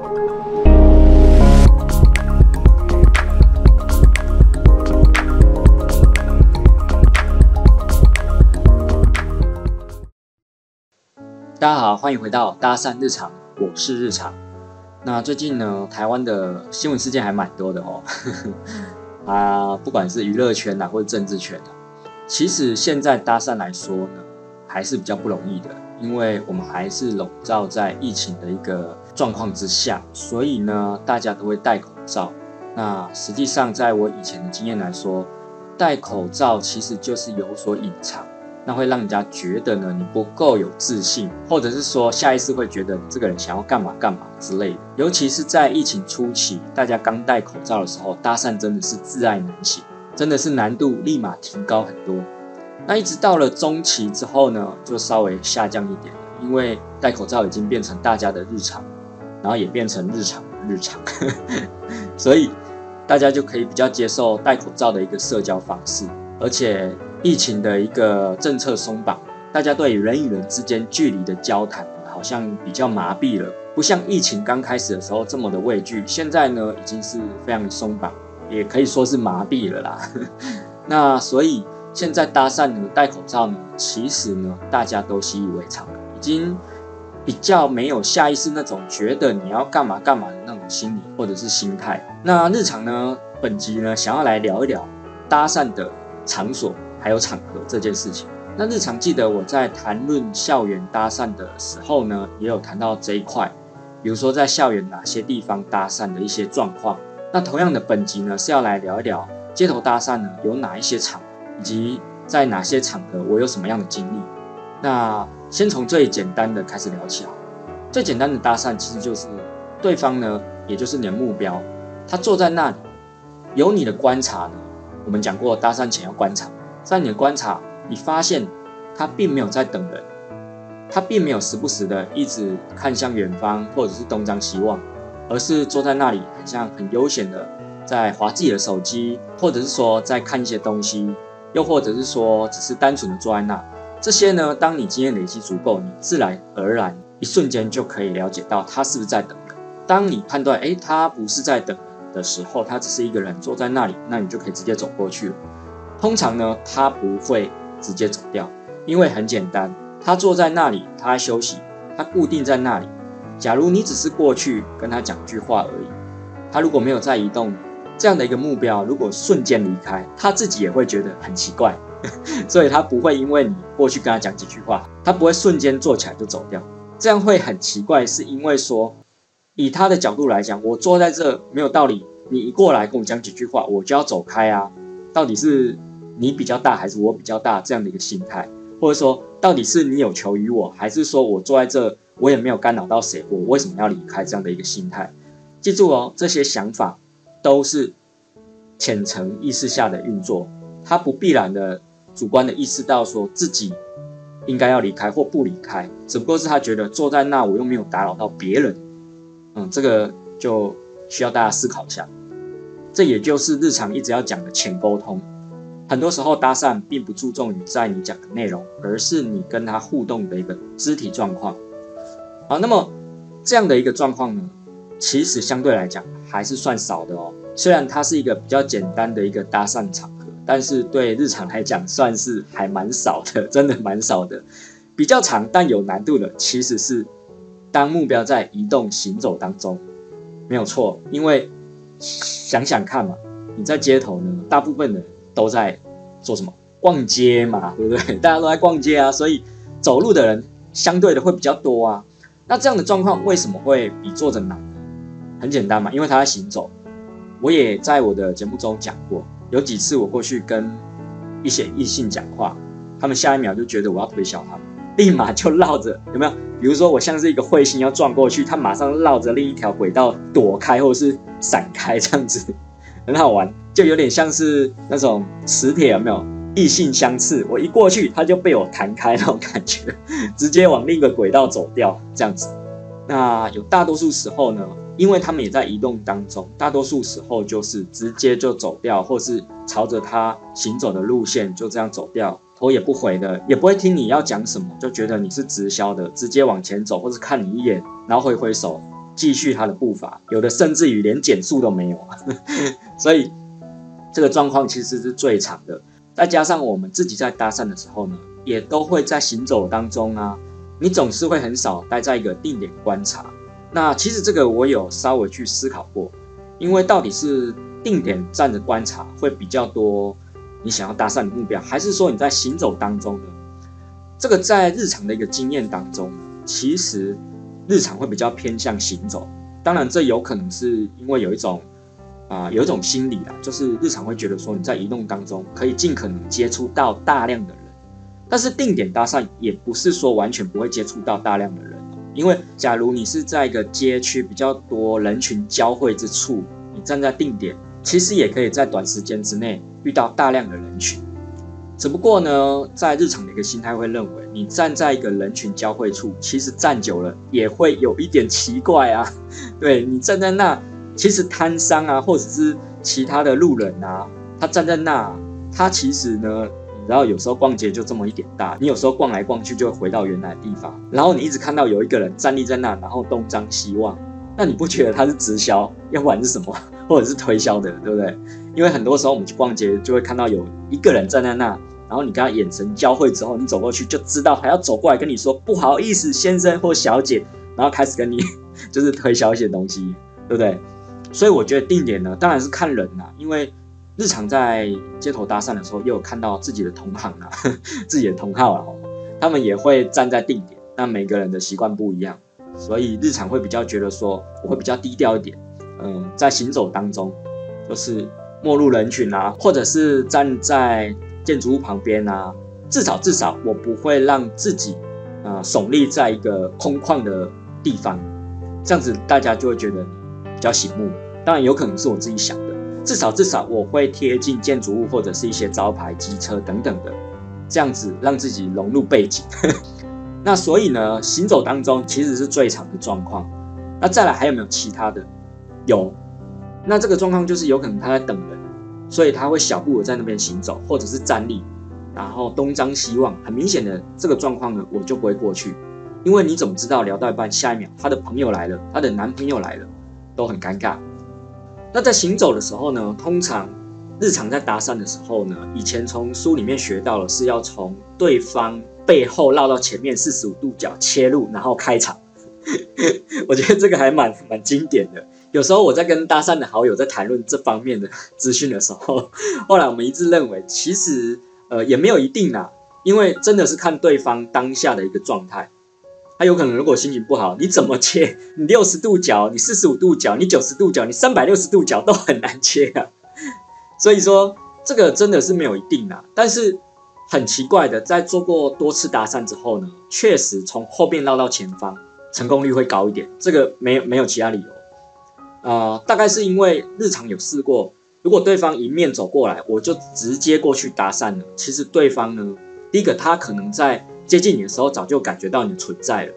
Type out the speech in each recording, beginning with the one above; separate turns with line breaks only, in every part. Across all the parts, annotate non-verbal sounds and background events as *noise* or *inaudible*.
大家好，欢迎回到搭讪日常，我是日常。那最近呢，台湾的新闻事件还蛮多的哦。*laughs* 啊，不管是娱乐圈啊，或者政治圈啊，其实现在搭讪来说呢，还是比较不容易的，因为我们还是笼罩在疫情的一个状况之下，所以呢，大家都会戴口罩。那实际上，在我以前的经验来说，戴口罩其实就是有所隐藏。那会让人家觉得呢，你不够有自信，或者是说下意识会觉得你这个人想要干嘛干嘛之类的。尤其是在疫情初期，大家刚戴口罩的时候，搭讪真的是自爱难行，真的是难度立马提高很多。那一直到了中期之后呢，就稍微下降一点了，因为戴口罩已经变成大家的日常，然后也变成日常日常，*laughs* 所以大家就可以比较接受戴口罩的一个社交方式，而且。疫情的一个政策松绑，大家对人与人之间距离的交谈好像比较麻痹了，不像疫情刚开始的时候这么的畏惧。现在呢，已经是非常松绑，也可以说是麻痹了啦。*laughs* 那所以现在搭讪呢，戴口罩呢，其实呢，大家都习以为常，已经比较没有下意识那种觉得你要干嘛干嘛的那种心理或者是心态。那日常呢，本集呢，想要来聊一聊搭讪的场所。还有场合这件事情，那日常记得我在谈论校园搭讪的时候呢，也有谈到这一块，比如说在校园哪些地方搭讪的一些状况。那同样的本集呢是要来聊一聊街头搭讪呢有哪一些场，以及在哪些场合我有什么样的经历。那先从最简单的开始聊起啊，最简单的搭讪其实就是对方呢，也就是你的目标，他坐在那里，有你的观察呢，我们讲过搭讪前要观察。在你的观察，你发现他并没有在等人，他并没有时不时的一直看向远方或者是东张西望，而是坐在那里，很像很悠闲的在划自己的手机，或者是说在看一些东西，又或者是说只是单纯的坐在那。这些呢，当你经验累积足够，你自然而然一瞬间就可以了解到他是不是在等人。当你判断，诶，他不是在等的时候，他只是一个人坐在那里，那你就可以直接走过去了。通常呢，他不会直接走掉，因为很简单，他坐在那里，他休息，他固定在那里。假如你只是过去跟他讲句话而已，他如果没有再移动，这样的一个目标，如果瞬间离开，他自己也会觉得很奇怪，*laughs* 所以他不会因为你过去跟他讲几句话，他不会瞬间坐起来就走掉，这样会很奇怪，是因为说，以他的角度来讲，我坐在这没有道理，你一过来跟我讲几句话，我就要走开啊，到底是？你比较大还是我比较大这样的一个心态，或者说到底是你有求于我，还是说我坐在这我也没有干扰到谁，我为什么要离开这样的一个心态？记住哦，这些想法都是浅层意识下的运作，它不必然的主观的意识到说自己应该要离开或不离开，只不过是他觉得坐在那我又没有打扰到别人，嗯，这个就需要大家思考一下，这也就是日常一直要讲的浅沟通。很多时候搭讪并不注重于在你讲的内容，而是你跟他互动的一个肢体状况。好，那么这样的一个状况呢，其实相对来讲还是算少的哦。虽然它是一个比较简单的一个搭讪场，但是对日常来讲算是还蛮少的，*laughs* 真的蛮少的。比较长但有难度的，其实是当目标在移动行走当中，没有错。因为想想看嘛，你在街头呢，大部分人。都在做什么？逛街嘛，对不对？大家都在逛街啊，所以走路的人相对的会比较多啊。那这样的状况为什么会比坐着难？很简单嘛，因为他在行走。我也在我的节目中讲过，有几次我过去跟一些异性讲话，他们下一秒就觉得我要推销他们，立马就绕着，*laughs* 有没有？比如说我像是一个彗星要撞过去，他马上绕着另一条轨道躲开或者是闪开，这样子很好玩。就有点像是那种磁铁，有没有？异性相斥，我一过去，他就被我弹开那种感觉，*laughs* 直接往另一个轨道走掉，这样子。那有大多数时候呢，因为他们也在移动当中，大多数时候就是直接就走掉，或是朝着他行走的路线就这样走掉，头也不回的，也不会听你要讲什么，就觉得你是直销的，直接往前走，或是看你一眼，然后挥挥手。继续他的步伐，有的甚至于连减速都没有，*laughs* 所以这个状况其实是最长的。再加上我们自己在搭讪的时候呢，也都会在行走当中啊，你总是会很少待在一个定点观察。那其实这个我有稍微去思考过，因为到底是定点站着观察会比较多，你想要搭讪的目标，还是说你在行走当中呢？这个在日常的一个经验当中，其实日常会比较偏向行走。当然，这有可能是因为有一种啊、有一种心理啊，就是日常会觉得说你在移动当中可以尽可能接触到大量的人。但是定点搭讪也不是说完全不会接触到大量的人。因为，假如你是在一个街区比较多人群交汇之处，你站在定点，其实也可以在短时间之内遇到大量的人群。只不过呢，在日常的一个心态会认为，你站在一个人群交汇处，其实站久了也会有一点奇怪啊。对，你站在那，其实摊商啊，或者是其他的路人啊，他站在那，他其实呢。然后有时候逛街就这么一点大，你有时候逛来逛去就会回到原来的地方。然后你一直看到有一个人站立在那，然后东张西望，那你不觉得他是直销，要不然是什么，*laughs* 或者是推销的，对不对？因为很多时候我们去逛街就会看到有一个人站在那，然后你跟他眼神交汇之后，你走过去就知道还要走过来跟你说不好意思，先生或小姐，然后开始跟你 *laughs* 就是推销一些东西，对不对？所以我觉得定点呢，当然是看人啦，因为。日常在街头搭讪的时候，又有看到自己的同行啊，*laughs* 自己的同好啊，他们也会站在定点。那每个人的习惯不一样，所以日常会比较觉得说，我会比较低调一点。嗯，在行走当中，就是没入人群啊，或者是站在建筑物旁边啊，至少至少我不会让自己啊耸立在一个空旷的地方，这样子大家就会觉得比较醒目。当然，有可能是我自己想。至少至少我会贴近建筑物或者是一些招牌、机车等等的，这样子让自己融入背景。*laughs* 那所以呢，行走当中其实是最常的状况。那再来还有没有其他的？有。那这个状况就是有可能他在等人，所以他会小步的在那边行走，或者是站立，然后东张西望。很明显的这个状况呢，我就不会过去，因为你怎么知道聊到一半，下一秒他的朋友来了，他的男朋友来了，都很尴尬。那在行走的时候呢，通常日常在搭讪的时候呢，以前从书里面学到了是要从对方背后绕到前面四十五度角切入，然后开场。*laughs* 我觉得这个还蛮蛮经典的。有时候我在跟搭讪的好友在谈论这方面的资讯的时候，后来我们一致认为，其实呃也没有一定啦，因为真的是看对方当下的一个状态。他有可能，如果心情不好，你怎么切？*laughs* 你六十度角，你四十五度角，你九十度角，你三百六十度角都很难切啊。*laughs* 所以说，这个真的是没有一定啊。但是很奇怪的，在做过多次搭讪之后呢，确实从后面绕到前方，成功率会高一点。这个没有没有其他理由。呃，大概是因为日常有试过，如果对方迎面走过来，我就直接过去搭讪了。其实对方呢，第一个他可能在。接近你的时候，早就感觉到你存在了。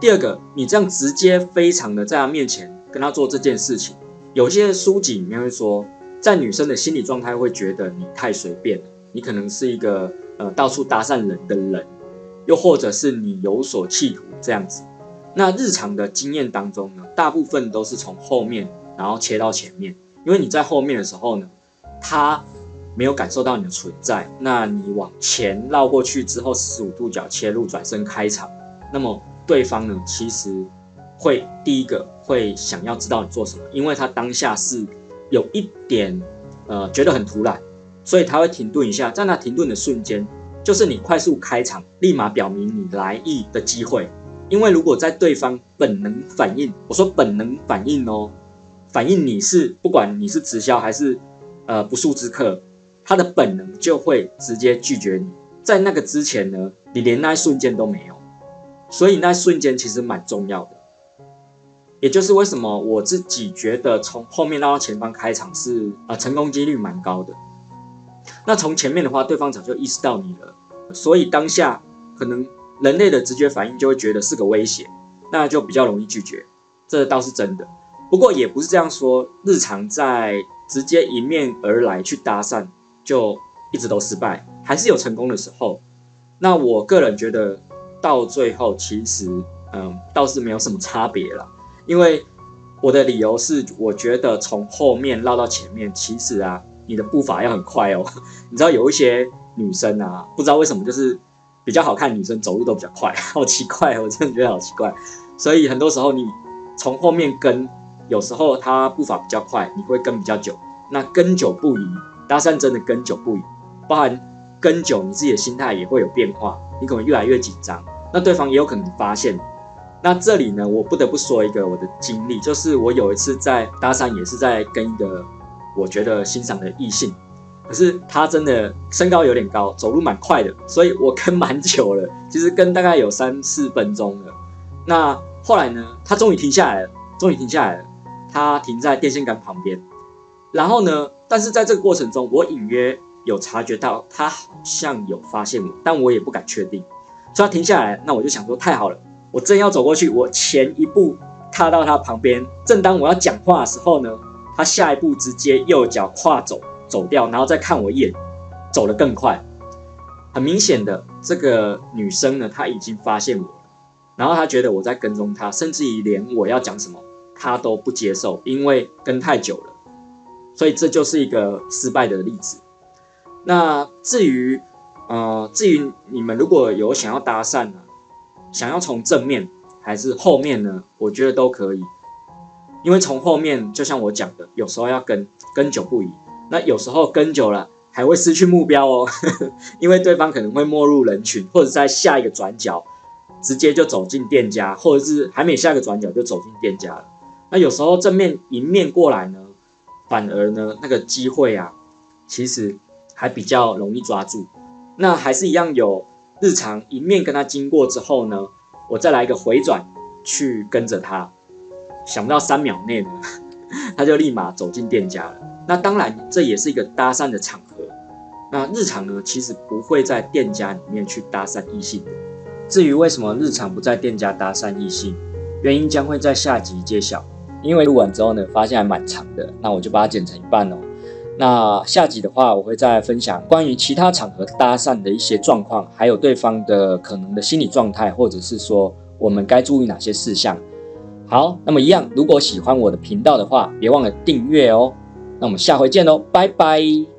第二个，你这样直接非常的在他面前跟他做这件事情，有些书籍里面会说，在女生的心理状态会觉得你太随便，你可能是一个呃到处搭讪人的人，又或者是你有所企图这样子。那日常的经验当中呢，大部分都是从后面然后切到前面，因为你在后面的时候呢，他。没有感受到你的存在，那你往前绕过去之后，四十五度角切入，转身开场，那么对方呢，其实会第一个会想要知道你做什么，因为他当下是有一点呃觉得很突然，所以他会停顿一下，在那停顿的瞬间，就是你快速开场，立马表明你来意的机会，因为如果在对方本能反应，我说本能反应哦，反应你是不管你是直销还是呃不速之客。他的本能就会直接拒绝你，在那个之前呢，你连那一瞬间都没有，所以那一瞬间其实蛮重要的。也就是为什么我自己觉得从后面绕到前方开场是啊、成功几率蛮高的。那从前面的话，对方早就意识到你了，所以当下可能人类的直觉反应就会觉得是个威胁，那就比较容易拒绝，这倒是真的。不过也不是这样说，日常在直接迎面而来去搭讪。就一直都失败，还是有成功的时候。那我个人觉得，到最后其实，嗯，倒是没有什么差别了。因为我的理由是，我觉得从后面绕到前面，其实啊，你的步伐要很快哦。*laughs* 你知道有一些女生啊，不知道为什么就是比较好看，女生走路都比较快，好奇怪，我真的觉得好奇怪。所以很多时候你从后面跟，有时候她步伐比较快，你会跟比较久。那跟久不移，搭讪真的跟久不宜，包含跟久你自己的心态也会有变化，你可能越来越紧张，那对方也有可能发现。那这里呢，我不得不说一个我的经历，就是我有一次在搭讪，也是在跟一个我觉得欣赏的异性，可是他真的身高有点高，走路蛮快的，所以我跟蛮久了，其实跟大概有三四分钟了。那后来呢，他终于停下来了，终于停下来了，他停在电线杆旁边，然后呢，但是在这个过程中，我隐约有察觉到他好像有发现我，但我也不敢确定，所以他停下来，那我就想说太好了。我正要走过去，我前一步踏到他旁边，正当我要讲话的时候呢，他下一步直接右脚跨走走掉，然后再看我一眼，走得更快。很明显的，这个女生呢，她已经发现我了，然后她觉得我在跟踪她，甚至于连我要讲什么她都不接受，因为跟太久了，所以这就是一个失败的例子。那至于呃，至于你们如果有想要搭讪呢？想要从正面还是后面呢？我觉得都可以，因为从后面就像我讲的，有时候要跟跟久不宜，那有时候跟久了还会失去目标哦，呵呵，因为对方可能会没入人群，或者在下一个转角直接就走进店家，或者是还没下一个转角就走进店家了。那有时候正面迎面过来呢，反而呢那个机会啊，其实还比较容易抓住。那还是一样有。日常迎面跟他经过之后呢，我再来一个回转去跟着他，想不到三秒内呢，*laughs* 他就立马走进店家了。那当然这也是一个搭讪的场合。那日常呢，其实不会在店家里面去搭讪异性的。至于为什么日常不在店家搭讪异性，原因将会在下集揭晓。因为录完之后呢，发现还蛮长的，那我就把它剪成一半哦。那下集的话，我会再分享关于其他场合搭讪的一些状况，还有对方的可能的心理状态，或者是说我们该注意哪些事项。好，那么一样，如果喜欢我的频道的话，别忘了订阅哦。那我们下回见喽，拜拜。